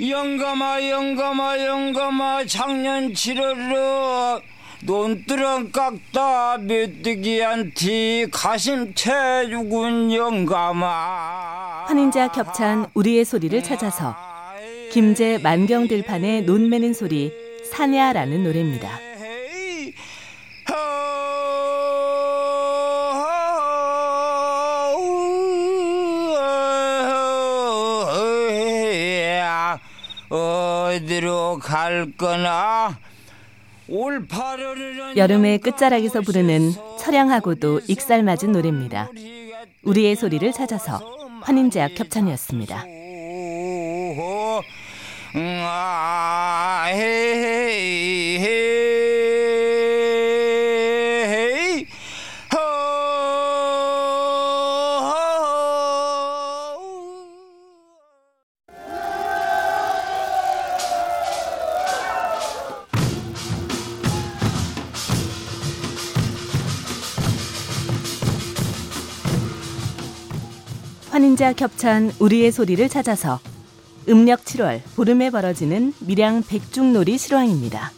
영감아 영감아 영감아 작년 7월로 논두렁 깎다 메뚜기한테 가심채 죽은 영감아 환인자 겹찬 우리의 소리를 찾아서 김제 만경들판의 논 매는 소리 사냐라는 노래입니다. 어디로 갈 거나 여름의 끝자락에서 부르는 처량하고도 익살맞은 노래입니다. 우리의 소리를 찾아서 환인제약 협찬이었습니다. 음, 아, 헤이, 헤이. 환인자 겹찬 우리의 소리를 찾아서 음력 7월 보름에 벌어지는 밀양 백중놀이 실황입니다.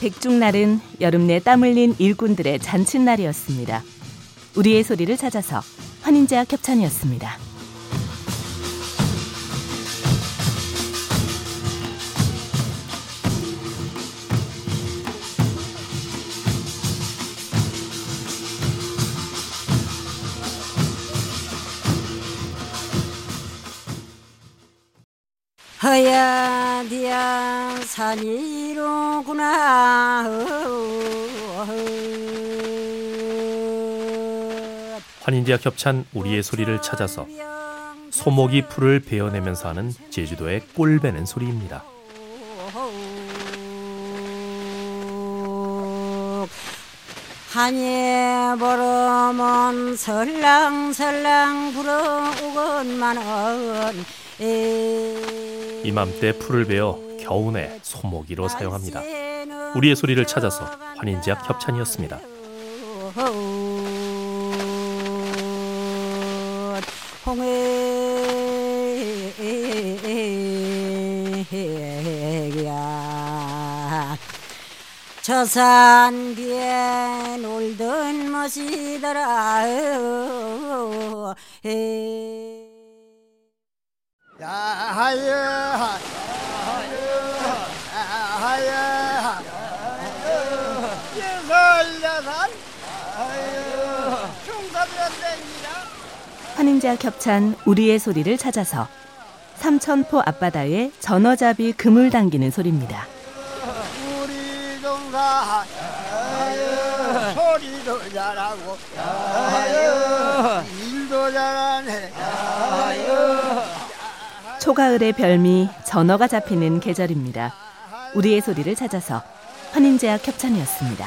백중날은 여름 내 땀 흘린 일꾼들의 잔칫날이었습니다. 우리의 소리를 찾아서 환인자 겹찬이었습니다. 허야 디야 산이로구나 환인제약 협찬 우리의 소리를 찾아서 소목이 풀을 베어내면서 하는 제주도의 꼴배는 소리입니다. 한예 보름은 설랑설랑 불어오건만은 이맘때 풀을 베어 겨우내 소모기로 사용합니다. 우리의 소리를 찾아서 환인제약 협찬이었습니다. 저산 뒤에 놀던 멋이더라 야하야 하야 열여산 환인자 겹찬 우리의 소리를 찾아서 삼천포 앞바다에 전어잡이 그물 당기는 소리입니다. 우리 동사 소리도 잘하고 일도 잘하네 초가을의 별미 전어가 잡히는 계절입니다. 우리의 소리를 찾아서 환인제약 협찬이었습니다.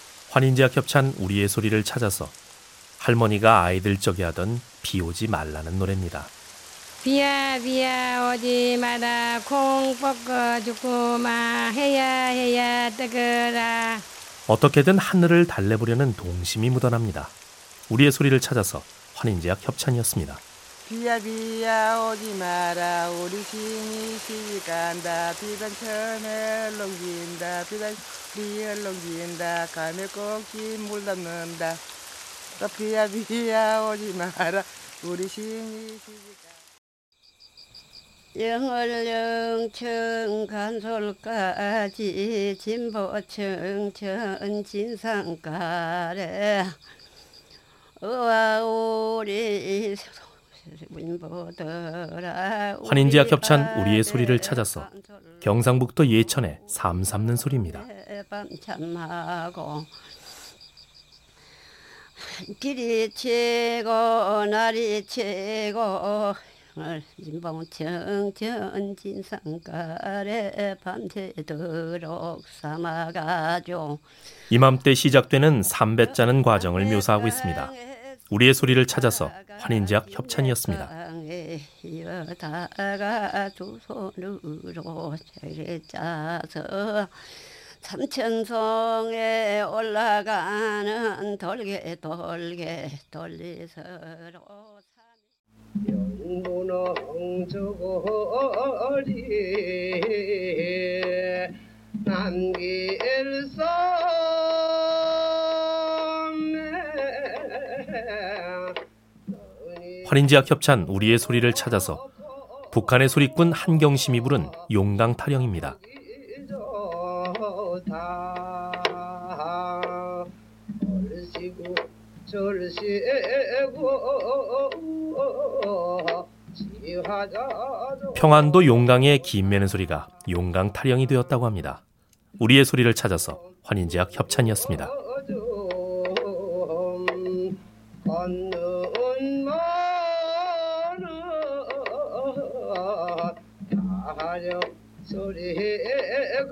환인제약 협찬 우리의 소리를 찾아서 할머니가 아이들 적에 하던 비 오지 말라는 노래입니다. 비야 비야 오지 마라 콩 볶아 주고마 해야 해야 뜨거라 어떻게든 하늘을 달래보려는 동심이 묻어납니다. 우리의 소리를 찾아서 환인제약 협찬이었습니다. 비야 비야 오지 마라. 우리 신이 시간다. 비단 천에 렁긴다. 비단 리얼 렁긴다. 가을 꼭지 물 담는다. 비야 비야 오지 마라. 우리 신이 시간다. 영월영청 간솔까지 진보청천 진상가래. 어와 우리 환인제약 협찬 우리의 소리를 찾아서 경상북도 예천의 삶 삼는 소리입니다. 길이 최고 날이 최고 진봉 청천 진상가래 밤새도록 삼아가죠 이맘때 시작되는 삼배 짜는 과정을 묘사하고 있습니다. 우리의 소리를 찾아서 환인제약 협찬이었습니다. 삼천성에 올라가는 돌게 돌게 돌리서로 영문홍 저고리 남길섬 환인제약 협찬 우리의 소리를 찾아서 북한의 소리꾼 한경심이 부른 용강 타령입니다. 평안도 용강의 김매는 소리가 용강 타령이 되었다고 합니다. 우리의 소리를 찾아서 환인제약 협찬이었습니다. 다력 소리가